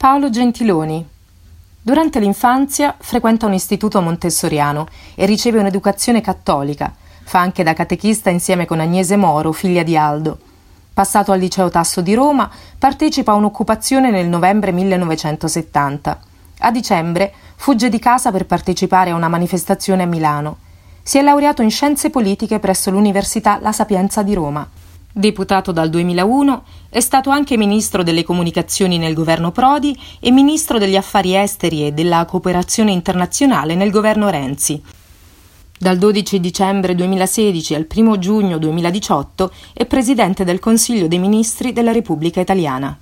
Paolo Gentiloni. Durante l'infanzia frequenta un istituto montessoriano e riceve un'educazione cattolica. Fa anche da catechista insieme con Agnese Moro, figlia di Aldo. Passato al liceo Tasso di Roma, partecipa a un'occupazione nel novembre 1970. A dicembre fugge di casa per partecipare a una manifestazione a Milano. Si è laureato in scienze politiche presso l'Università La Sapienza di Roma. Deputato dal 2001, è stato anche ministro delle comunicazioni nel governo Prodi e ministro degli affari esteri e della cooperazione internazionale nel governo Renzi. Dal 12 dicembre 2016 al 1 giugno 2018 è presidente del Consiglio dei Ministri della Repubblica Italiana.